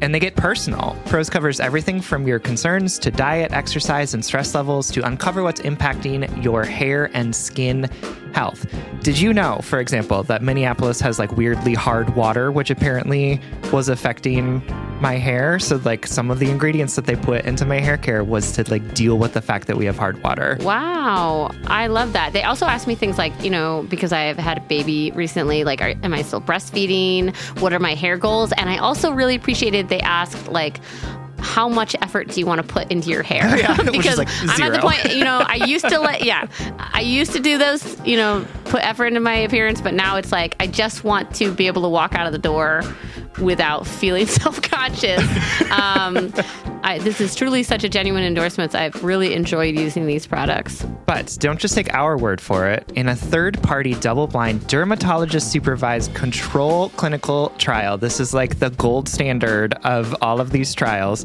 And they get personal. Prose covers everything from your concerns to diet, exercise, and stress levels to uncover what's impacting your hair and skin health. Did you know, for example, that Minneapolis has like weirdly hard water, which apparently was affecting my hair? So, like, some of the ingredients that they put into my hair care was to like deal with the fact that we have hard water. Wow, I love that. They also asked me things like, you know, because I have had a baby recently, like, are, am I still breastfeeding? What are my hair goals? And I also really appreciated they asked, like, how much effort do you want to put into your hair? Yeah, because like I'm at the point, you know, I used to let, yeah, I used to do those, you know, put effort into my appearance, but now it's like I just want to be able to walk out of the door without feeling self conscious. Um, this is truly such a genuine endorsement. I've really enjoyed using these products. But don't just take our word for it. In a third party, double blind, dermatologist supervised control clinical trial, this is like the gold standard of all of these trials.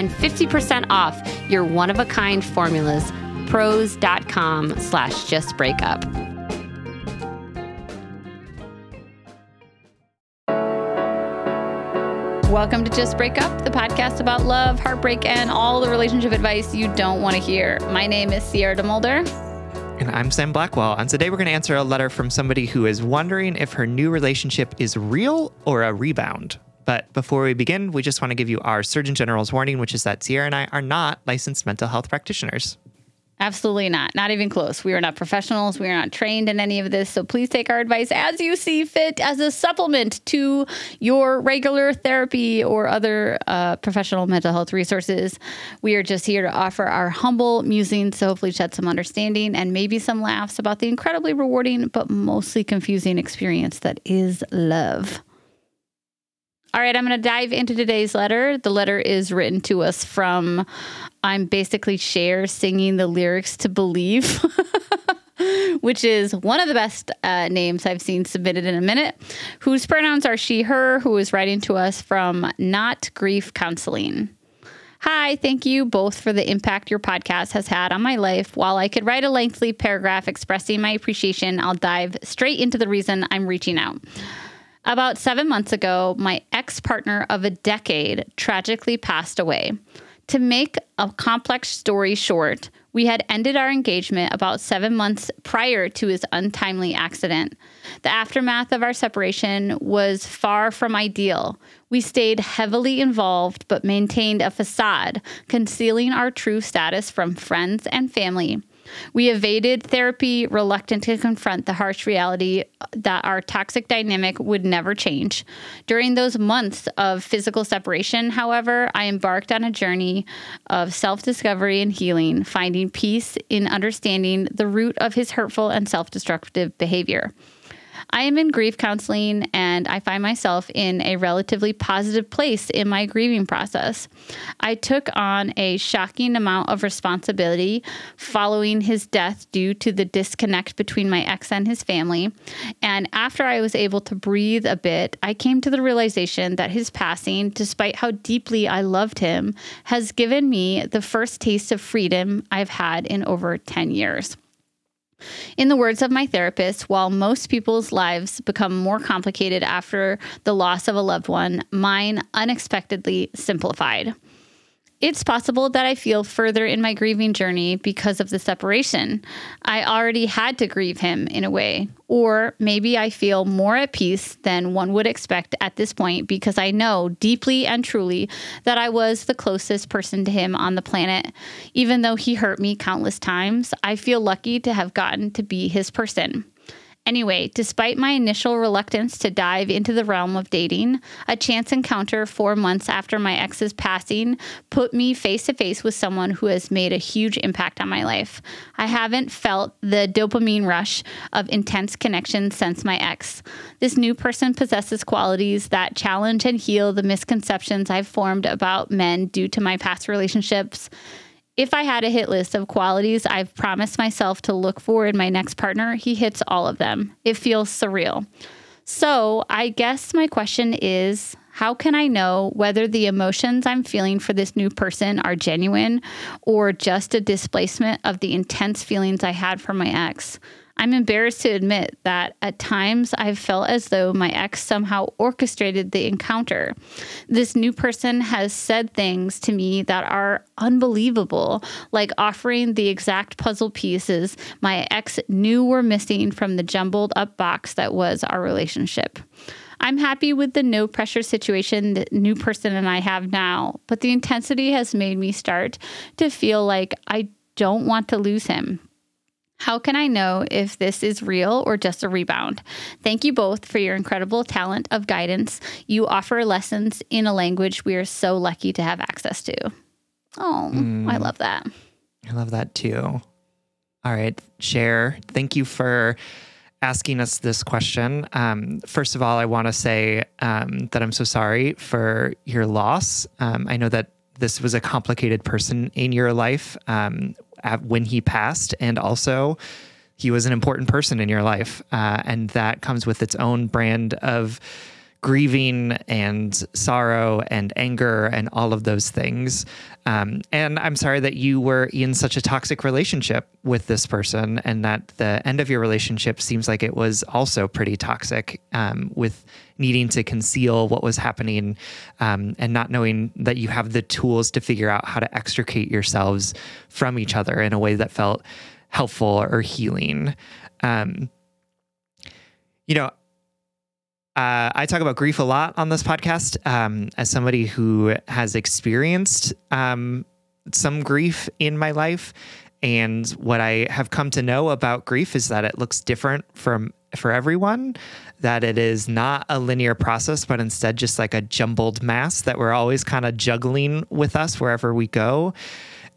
50% off your one of a kind formulas. Prose.com slash just break up. Welcome to Just Break Up, the podcast about love, heartbreak, and all the relationship advice you don't want to hear. My name is Sierra DeMulder. And I'm Sam Blackwell. And today we're going to answer a letter from somebody who is wondering if her new relationship is real or a rebound. But before we begin, we just want to give you our Surgeon General's warning, which is that Sierra and I are not licensed mental health practitioners. Absolutely not. Not even close. We are not professionals. We are not trained in any of this. So please take our advice as you see fit as a supplement to your regular therapy or other uh, professional mental health resources. We are just here to offer our humble musings to hopefully shed some understanding and maybe some laughs about the incredibly rewarding but mostly confusing experience that is love. All right, I'm going to dive into today's letter. The letter is written to us from I'm basically Cher singing the lyrics to Believe, which is one of the best uh, names I've seen submitted in a minute, whose pronouns are she, her, who is writing to us from Not Grief Counseling. Hi, thank you both for the impact your podcast has had on my life. While I could write a lengthy paragraph expressing my appreciation, I'll dive straight into the reason I'm reaching out. About seven months ago, my ex partner of a decade tragically passed away. To make a complex story short, we had ended our engagement about seven months prior to his untimely accident. The aftermath of our separation was far from ideal. We stayed heavily involved but maintained a facade, concealing our true status from friends and family. We evaded therapy, reluctant to confront the harsh reality that our toxic dynamic would never change. During those months of physical separation, however, I embarked on a journey of self discovery and healing, finding peace in understanding the root of his hurtful and self destructive behavior. I am in grief counseling and I find myself in a relatively positive place in my grieving process. I took on a shocking amount of responsibility following his death due to the disconnect between my ex and his family. And after I was able to breathe a bit, I came to the realization that his passing, despite how deeply I loved him, has given me the first taste of freedom I've had in over 10 years. In the words of my therapist, while most people's lives become more complicated after the loss of a loved one, mine unexpectedly simplified. It's possible that I feel further in my grieving journey because of the separation. I already had to grieve him in a way. Or maybe I feel more at peace than one would expect at this point because I know deeply and truly that I was the closest person to him on the planet. Even though he hurt me countless times, I feel lucky to have gotten to be his person. Anyway, despite my initial reluctance to dive into the realm of dating, a chance encounter four months after my ex's passing put me face to face with someone who has made a huge impact on my life. I haven't felt the dopamine rush of intense connection since my ex. This new person possesses qualities that challenge and heal the misconceptions I've formed about men due to my past relationships. If I had a hit list of qualities I've promised myself to look for in my next partner, he hits all of them. It feels surreal. So, I guess my question is how can I know whether the emotions I'm feeling for this new person are genuine or just a displacement of the intense feelings I had for my ex? I'm embarrassed to admit that at times I've felt as though my ex somehow orchestrated the encounter. This new person has said things to me that are unbelievable, like offering the exact puzzle pieces my ex knew were missing from the jumbled up box that was our relationship. I'm happy with the no pressure situation the new person and I have now, but the intensity has made me start to feel like I don't want to lose him. How can I know if this is real or just a rebound? Thank you both for your incredible talent of guidance. You offer lessons in a language we are so lucky to have access to. Oh, mm. I love that. I love that too. All right, Cher, thank you for asking us this question. Um, first of all, I want to say um, that I'm so sorry for your loss. Um, I know that this was a complicated person in your life. When he passed, and also he was an important person in your life, uh, and that comes with its own brand of grieving and sorrow and anger and all of those things. Um, and I'm sorry that you were in such a toxic relationship with this person, and that the end of your relationship seems like it was also pretty toxic um, with needing to conceal what was happening um, and not knowing that you have the tools to figure out how to extricate yourselves from each other in a way that felt helpful or healing. Um, you know, uh, I talk about grief a lot on this podcast um, as somebody who has experienced um, some grief in my life. And what I have come to know about grief is that it looks different from for everyone, that it is not a linear process, but instead just like a jumbled mass that we're always kind of juggling with us wherever we go.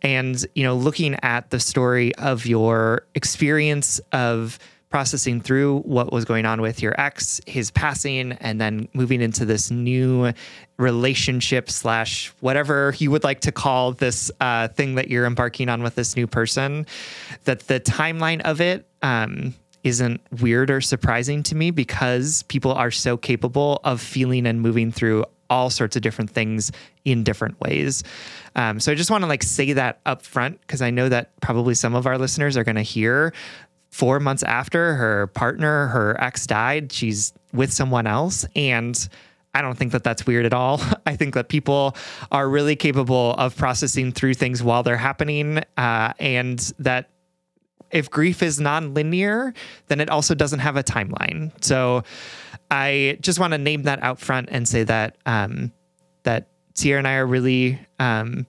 And, you know, looking at the story of your experience of processing through what was going on with your ex, his passing, and then moving into this new relationship slash whatever you would like to call this uh, thing that you're embarking on with this new person. That the timeline of it um, isn't weird or surprising to me because people are so capable of feeling and moving through all sorts of different things in different ways. Um, so I just want to like say that up front because I know that probably some of our listeners are going to hear four months after her partner, her ex died, she's with someone else. And I don't think that that's weird at all. I think that people are really capable of processing through things while they're happening. Uh, and that if grief is non-linear, then it also doesn't have a timeline. So I just want to name that out front and say that um, that Sierra and I are really um,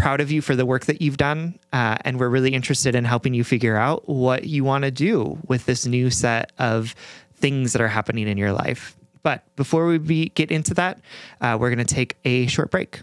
proud of you for the work that you've done. Uh, and we're really interested in helping you figure out what you want to do with this new set of things that are happening in your life. But before we be, get into that, uh, we're going to take a short break.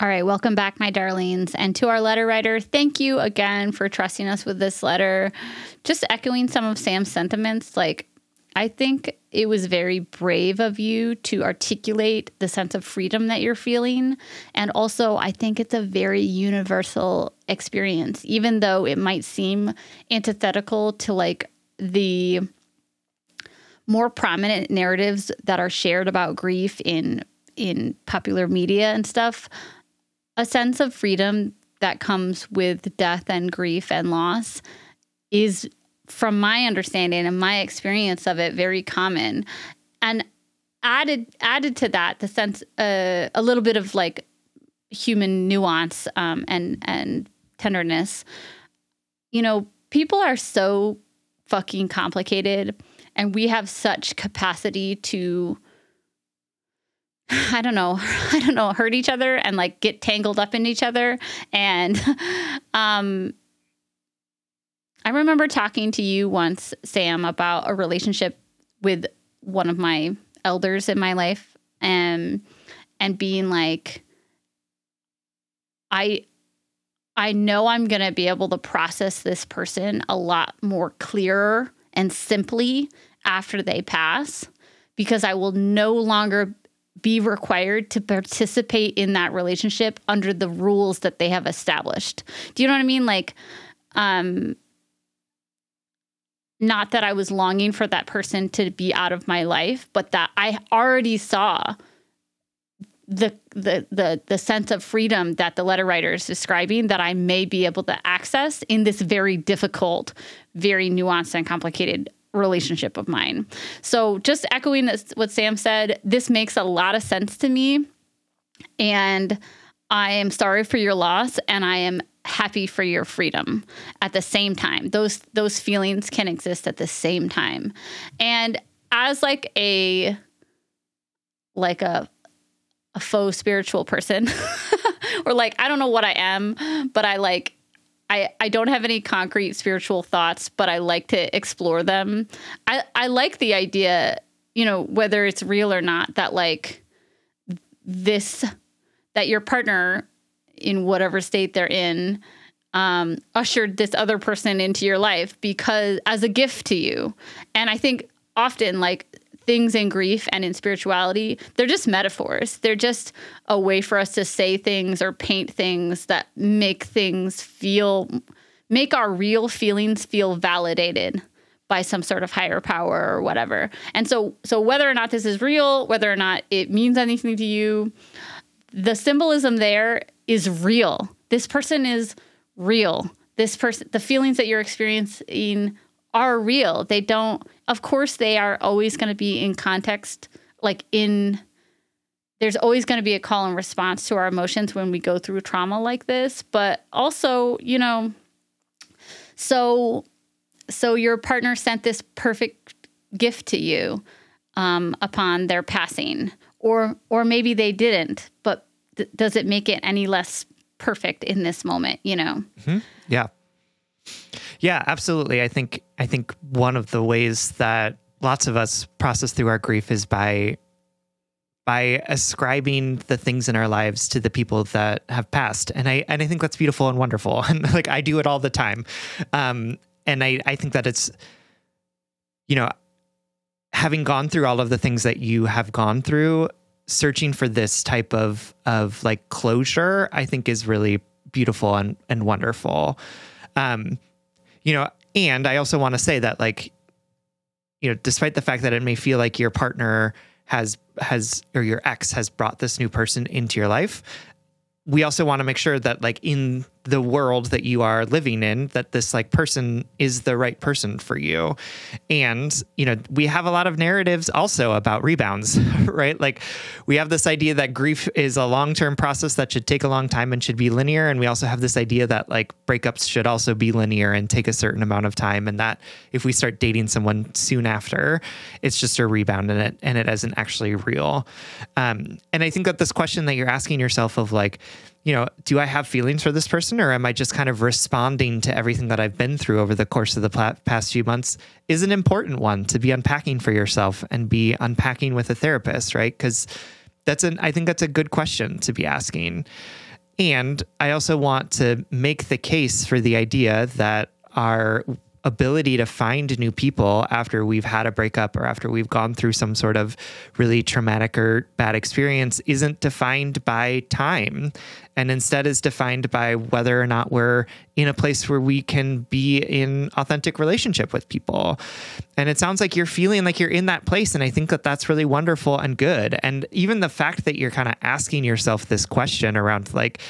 All right, welcome back, my darlings. And to our letter writer, thank you again for trusting us with this letter. Just echoing some of Sam's sentiments, like, I think it was very brave of you to articulate the sense of freedom that you're feeling. And also, I think it's a very universal experience, even though it might seem antithetical to like the more prominent narratives that are shared about grief in in popular media and stuff a sense of freedom that comes with death and grief and loss is from my understanding and my experience of it very common. And added added to that the sense uh, a little bit of like human nuance um, and and tenderness. You know people are so fucking complicated and we have such capacity to I don't know, I don't know, hurt each other and like get tangled up in each other. And um, I remember talking to you once, Sam, about a relationship with one of my elders in my life, and and being like, I I know I'm gonna be able to process this person a lot more clearer and simply after they pass because I will no longer be required to participate in that relationship under the rules that they have established. Do you know what I mean? Like, um, not that I was longing for that person to be out of my life, but that I already saw the, the the the sense of freedom that the letter writer is describing that I may be able to access in this very difficult, very nuanced and complicated relationship of mine. So just echoing this, what Sam said, this makes a lot of sense to me. And I am sorry for your loss and I am happy for your freedom at the same time. Those those feelings can exist at the same time. And as like a like a a faux spiritual person or like I don't know what I am, but I like I, I don't have any concrete spiritual thoughts, but I like to explore them. I, I like the idea, you know, whether it's real or not, that like this, that your partner in whatever state they're in, um, ushered this other person into your life because as a gift to you. And I think often, like, things in grief and in spirituality, they're just metaphors. They're just a way for us to say things or paint things that make things feel, make our real feelings feel validated by some sort of higher power or whatever. And so, so whether or not this is real, whether or not it means anything to you, the symbolism there is real. This person is real. This person, the feelings that you're experiencing are real. They don't, of course, they are always going to be in context, like in, there's always going to be a call and response to our emotions when we go through trauma like this. But also, you know, so, so your partner sent this perfect gift to you um, upon their passing, or, or maybe they didn't, but th- does it make it any less perfect in this moment, you know? Mm-hmm. Yeah. Yeah, absolutely. I think I think one of the ways that lots of us process through our grief is by by ascribing the things in our lives to the people that have passed. And I and I think that's beautiful and wonderful. And like I do it all the time. Um and I I think that it's you know having gone through all of the things that you have gone through searching for this type of of like closure i think is really beautiful and and wonderful um you know and i also want to say that like you know despite the fact that it may feel like your partner has has or your ex has brought this new person into your life we also want to make sure that like in the world that you are living in that this like person is the right person for you. And you know we have a lot of narratives also about rebounds right? Like we have this idea that grief is a long-term process that should take a long time and should be linear. And we also have this idea that like breakups should also be linear and take a certain amount of time. And that if we start dating someone soon after it's just a rebound and it and it isn't actually real. Um, and i think that this question that you're asking yourself of like you know, do I have feelings for this person or am I just kind of responding to everything that I've been through over the course of the past few months is an important one to be unpacking for yourself and be unpacking with a therapist, right? Because that's an, I think that's a good question to be asking. And I also want to make the case for the idea that our ability to find new people after we've had a breakup or after we've gone through some sort of really traumatic or bad experience isn't defined by time. And instead is defined by whether or not we're in a place where we can be in authentic relationship with people. And it sounds like you're feeling like you're in that place and i think that that's really wonderful and good. And even the fact that you're kind of asking yourself this question around like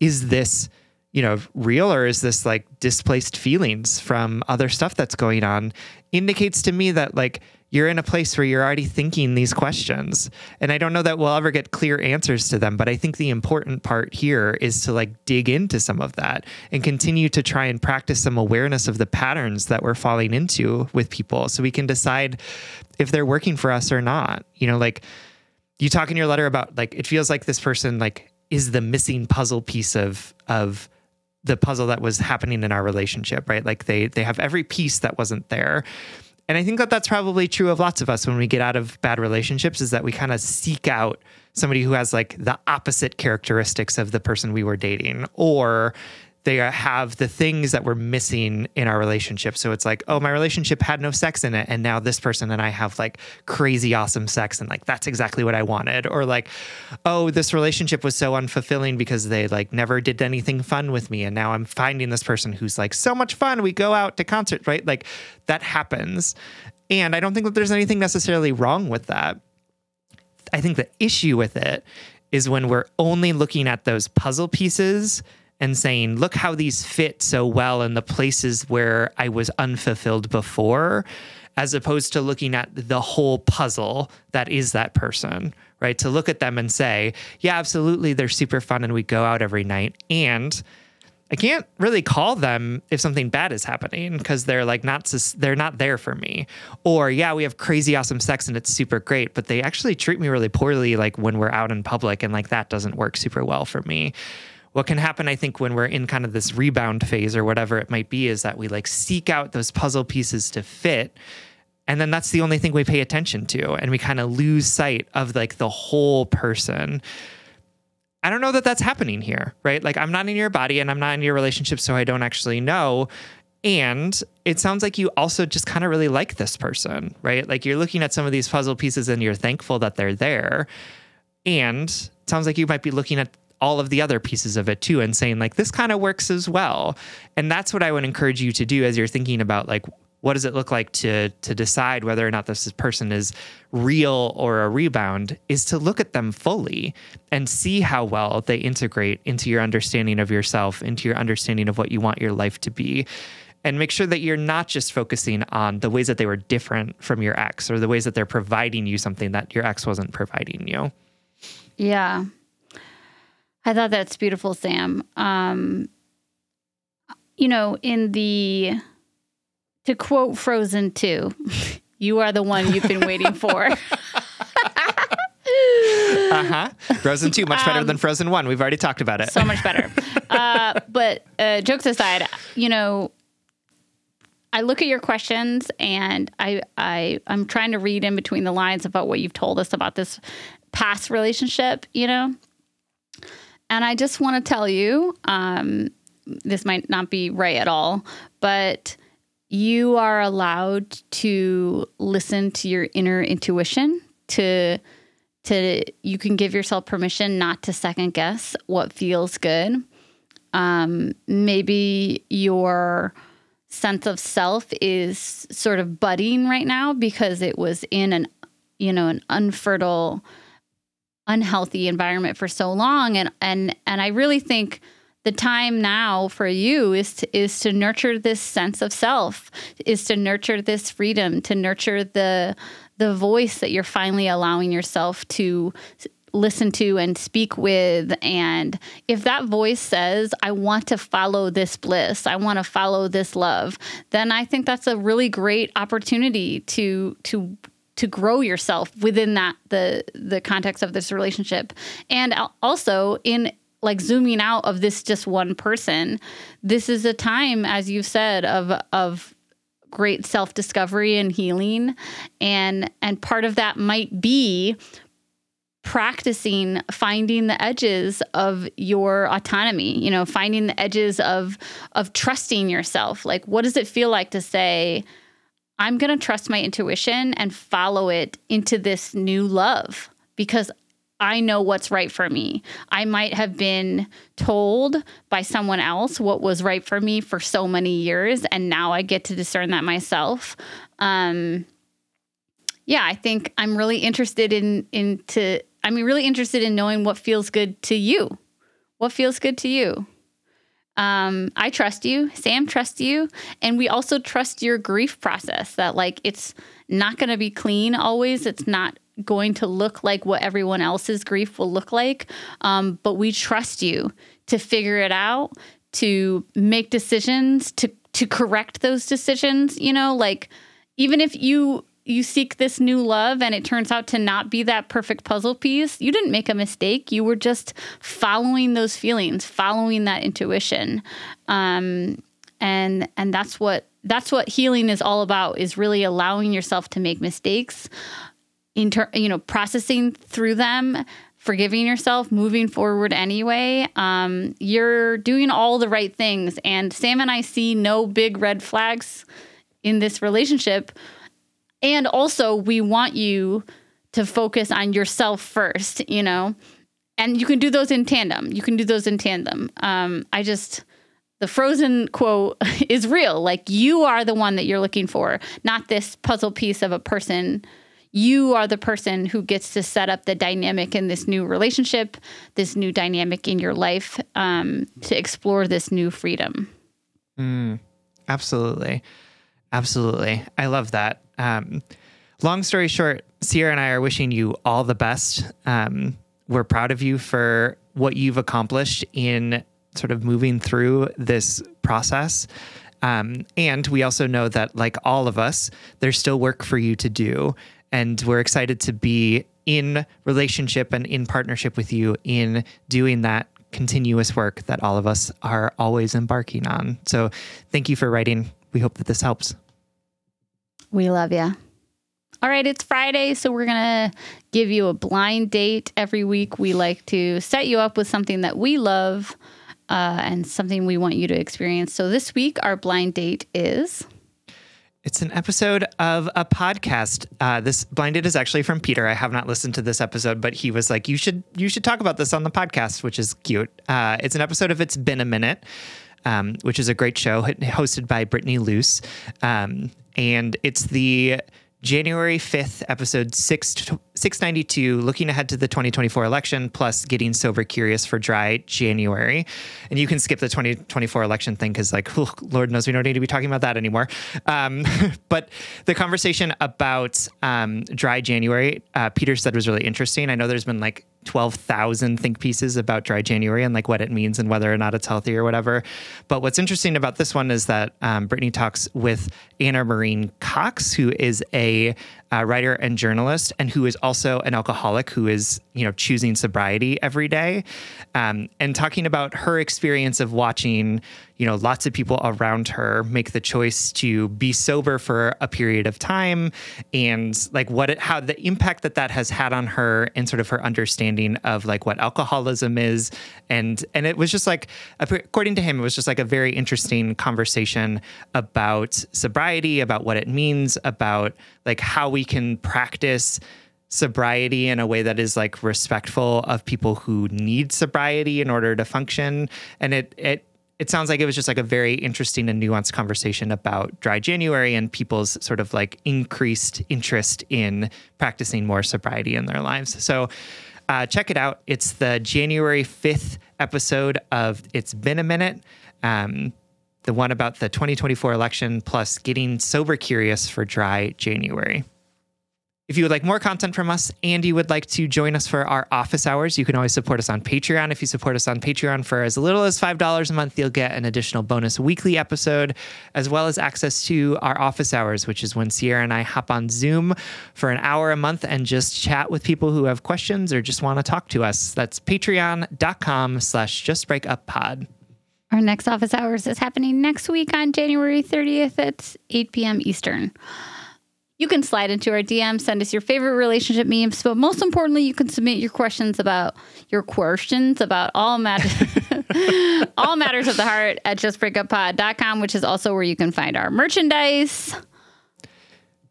is this you know, real or is this like displaced feelings from other stuff that's going on indicates to me that like you're in a place where you're already thinking these questions. And I don't know that we'll ever get clear answers to them, but I think the important part here is to like dig into some of that and continue to try and practice some awareness of the patterns that we're falling into with people so we can decide if they're working for us or not. You know, like you talk in your letter about like it feels like this person like is the missing puzzle piece of of the puzzle that was happening in our relationship, right? Like they they have every piece that wasn't there. And I think that that's probably true of lots of us when we get out of bad relationships is that we kind of seek out somebody who has like the opposite characteristics of the person we were dating or they have the things that we're missing in our relationship. So it's like, oh, my relationship had no sex in it. And now this person and I have like crazy awesome sex. And like, that's exactly what I wanted. Or like, oh, this relationship was so unfulfilling because they like never did anything fun with me. And now I'm finding this person who's like so much fun. We go out to concert, right? Like that happens. And I don't think that there's anything necessarily wrong with that. I think the issue with it is when we're only looking at those puzzle pieces and saying, look how these fit so well in the places where I was unfulfilled before, as opposed to looking at the whole puzzle that is that person, right? To look at them and say, yeah, absolutely, they're super fun and we go out every night. And I can't really call them if something bad is happening because they're like not they're not there for me. Or yeah, we have crazy awesome sex and it's super great, but they actually treat me really poorly like when we're out in public and like that doesn't work super well for me. What can happen I think when we're in kind of this rebound phase or whatever it might be is that we like seek out those puzzle pieces to fit and then that's the only thing we pay attention to and we kind of lose sight of like the whole person I don't know that that's happening here, right? Like, I'm not in your body and I'm not in your relationship, so I don't actually know. And it sounds like you also just kind of really like this person, right? Like, you're looking at some of these puzzle pieces and you're thankful that they're there. And it sounds like you might be looking at all of the other pieces of it too and saying, like, this kind of works as well. And that's what I would encourage you to do as you're thinking about, like, what does it look like to to decide whether or not this person is real or a rebound is to look at them fully and see how well they integrate into your understanding of yourself into your understanding of what you want your life to be. And make sure that you're not just focusing on the ways that they were different from your ex or the ways that they're providing you something that your ex wasn't providing you. Yeah i thought that's beautiful sam um you know in the to quote Frozen 2, you are the one you've been waiting for. uh huh. Frozen 2, much better um, than Frozen 1. We've already talked about it. So much better. uh, but uh, jokes aside, you know, I look at your questions and I, I I'm trying to read in between the lines about what you've told us about this past relationship, you know. And I just want to tell you, um, this might not be right at all, but you are allowed to listen to your inner intuition to to you can give yourself permission not to second guess what feels good. Um, maybe your sense of self is sort of budding right now because it was in an you know an unfertile unhealthy environment for so long. And and and I really think the time now for you is to, is to nurture this sense of self, is to nurture this freedom, to nurture the the voice that you're finally allowing yourself to listen to and speak with. And if that voice says i want to follow this bliss. I want to follow this love then i think that's a really great opportunity to to to grow yourself within that the the context of this relationship. And also in like zooming out of this just one person this is a time as you've said of of great self-discovery and healing. And and part of that might be practicing finding the edges of your autonomy you know finding the edges of of trusting yourself. Like what does it feel like to say i'm going to trust my intuition and follow it into this new love because I know what's right for me. I might have been told by someone else what was right for me for so many years, and now I get to discern that myself. Um, yeah, I think I'm really interested in into. I'm really interested in knowing what feels good to you. What feels good to you? Um, I trust you. Sam trusts you, and we also trust your grief process. That like it's not going to be clean always. It's not going to look like what everyone else's grief will look like. Um, but we trust you to figure it out, to make decisions, to to correct those decisions. You know, like even if you you seek this new love and it turns out to not be that perfect puzzle piece, you didn't make a mistake. You were just following those feelings, following that intuition. Um, and and that's what that's what healing is all about is really allowing yourself to make mistakes inter, you know, processing through them, forgiving yourself, moving forward anyway. Um, you're doing all the right things. And Sam and I see no big red flags in this relationship. And also, we want you to focus on yourself first, you know, and you can do those in tandem. You can do those in tandem. Um, I just, the frozen quote is real. Like you are the one that you're looking for, not this puzzle piece of a person you are the person who gets to set up the dynamic in this new relationship, this new dynamic in your life um, to explore this new freedom. Mm, absolutely. Absolutely. I love that. Um, long story short, Sierra and I are wishing you all the best. Um, we're proud of you for what you've accomplished in sort of moving through this process. Um, and we also know that, like all of us, there's still work for you to do. And we're excited to be in relationship and in partnership with you in doing that continuous work that all of us are always embarking on. So thank you for writing. We hope that this helps. We love you. All right, it's Friday, so we're going to give you a blind date every week. We like to set you up with something that we love uh, and something we want you to experience. So this week, our blind date is. It's an episode of a podcast. Uh, this blind date is actually from Peter. I have not listened to this episode, but he was like, "You should, you should talk about this on the podcast," which is cute. Uh, it's an episode of It's Been a Minute, um, which is a great show hosted by Brittany Luce, um, and it's the January 5th, episode 6, 692, looking ahead to the 2024 election, plus getting sober curious for dry January. And you can skip the 2024 election thing because, like, oh, Lord knows we don't need to be talking about that anymore. Um, but the conversation about um, dry January, uh, Peter said was really interesting. I know there's been like 12,000 think pieces about dry January and like what it means and whether or not it's healthy or whatever. But what's interesting about this one is that um, Brittany talks with Ana Marie Cox, who is a uh, writer and journalist, and who is also an alcoholic who is, you know, choosing sobriety every day, um, and talking about her experience of watching, you know, lots of people around her make the choice to be sober for a period of time, and like what it, how the impact that that has had on her, and sort of her understanding of like what alcoholism is, and and it was just like, according to him, it was just like a very interesting conversation about sobriety, about what it means, about like how we can practice sobriety in a way that is like respectful of people who need sobriety in order to function. And it it it sounds like it was just like a very interesting and nuanced conversation about dry January and people's sort of like increased interest in practicing more sobriety in their lives. So uh, check it out. It's the January 5th episode of It's Been a Minute. Um, the one about the 2024 election, plus getting sober curious for dry January. If you would like more content from us and you would like to join us for our office hours, you can always support us on Patreon. If you support us on Patreon for as little as $5 a month, you'll get an additional bonus weekly episode, as well as access to our office hours, which is when Sierra and I hop on Zoom for an hour a month and just chat with people who have questions or just want to talk to us. That's patreon.com slash justbreakuppod. Our next office hours is happening next week on January 30th at 8 p.m. Eastern. You can slide into our DM, send us your favorite relationship memes, but most importantly, you can submit your questions about your questions about all matters all matters of the heart at justbreakuppod.com, which is also where you can find our merchandise.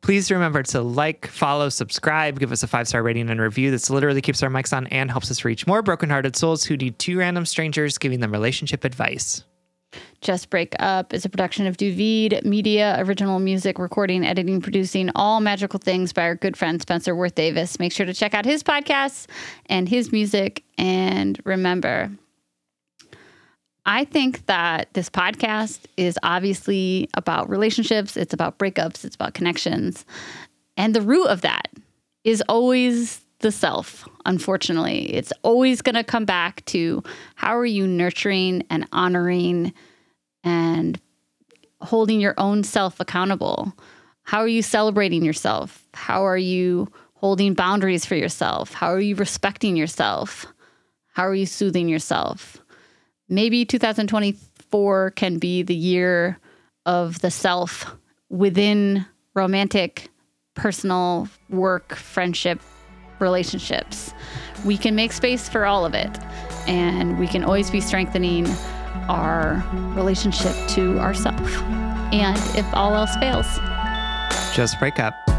Please remember to like, follow, subscribe, give us a five star rating and review. This literally keeps our mics on and helps us reach more brokenhearted souls who need two random strangers giving them relationship advice. Just Break Up is a production of Duvid Media, original music, recording, editing, producing, all magical things by our good friend Spencer Worth Davis. Make sure to check out his podcasts and his music. And remember, I think that this podcast is obviously about relationships, it's about breakups, it's about connections. And the root of that is always the self, unfortunately. It's always going to come back to how are you nurturing and honoring and holding your own self accountable? How are you celebrating yourself? How are you holding boundaries for yourself? How are you respecting yourself? How are you soothing yourself? maybe 2024 can be the year of the self within romantic, personal, work, friendship, relationships. We can make space for all of it, and we can always be strengthening our relationship to ourself. And if all else fails, just break up.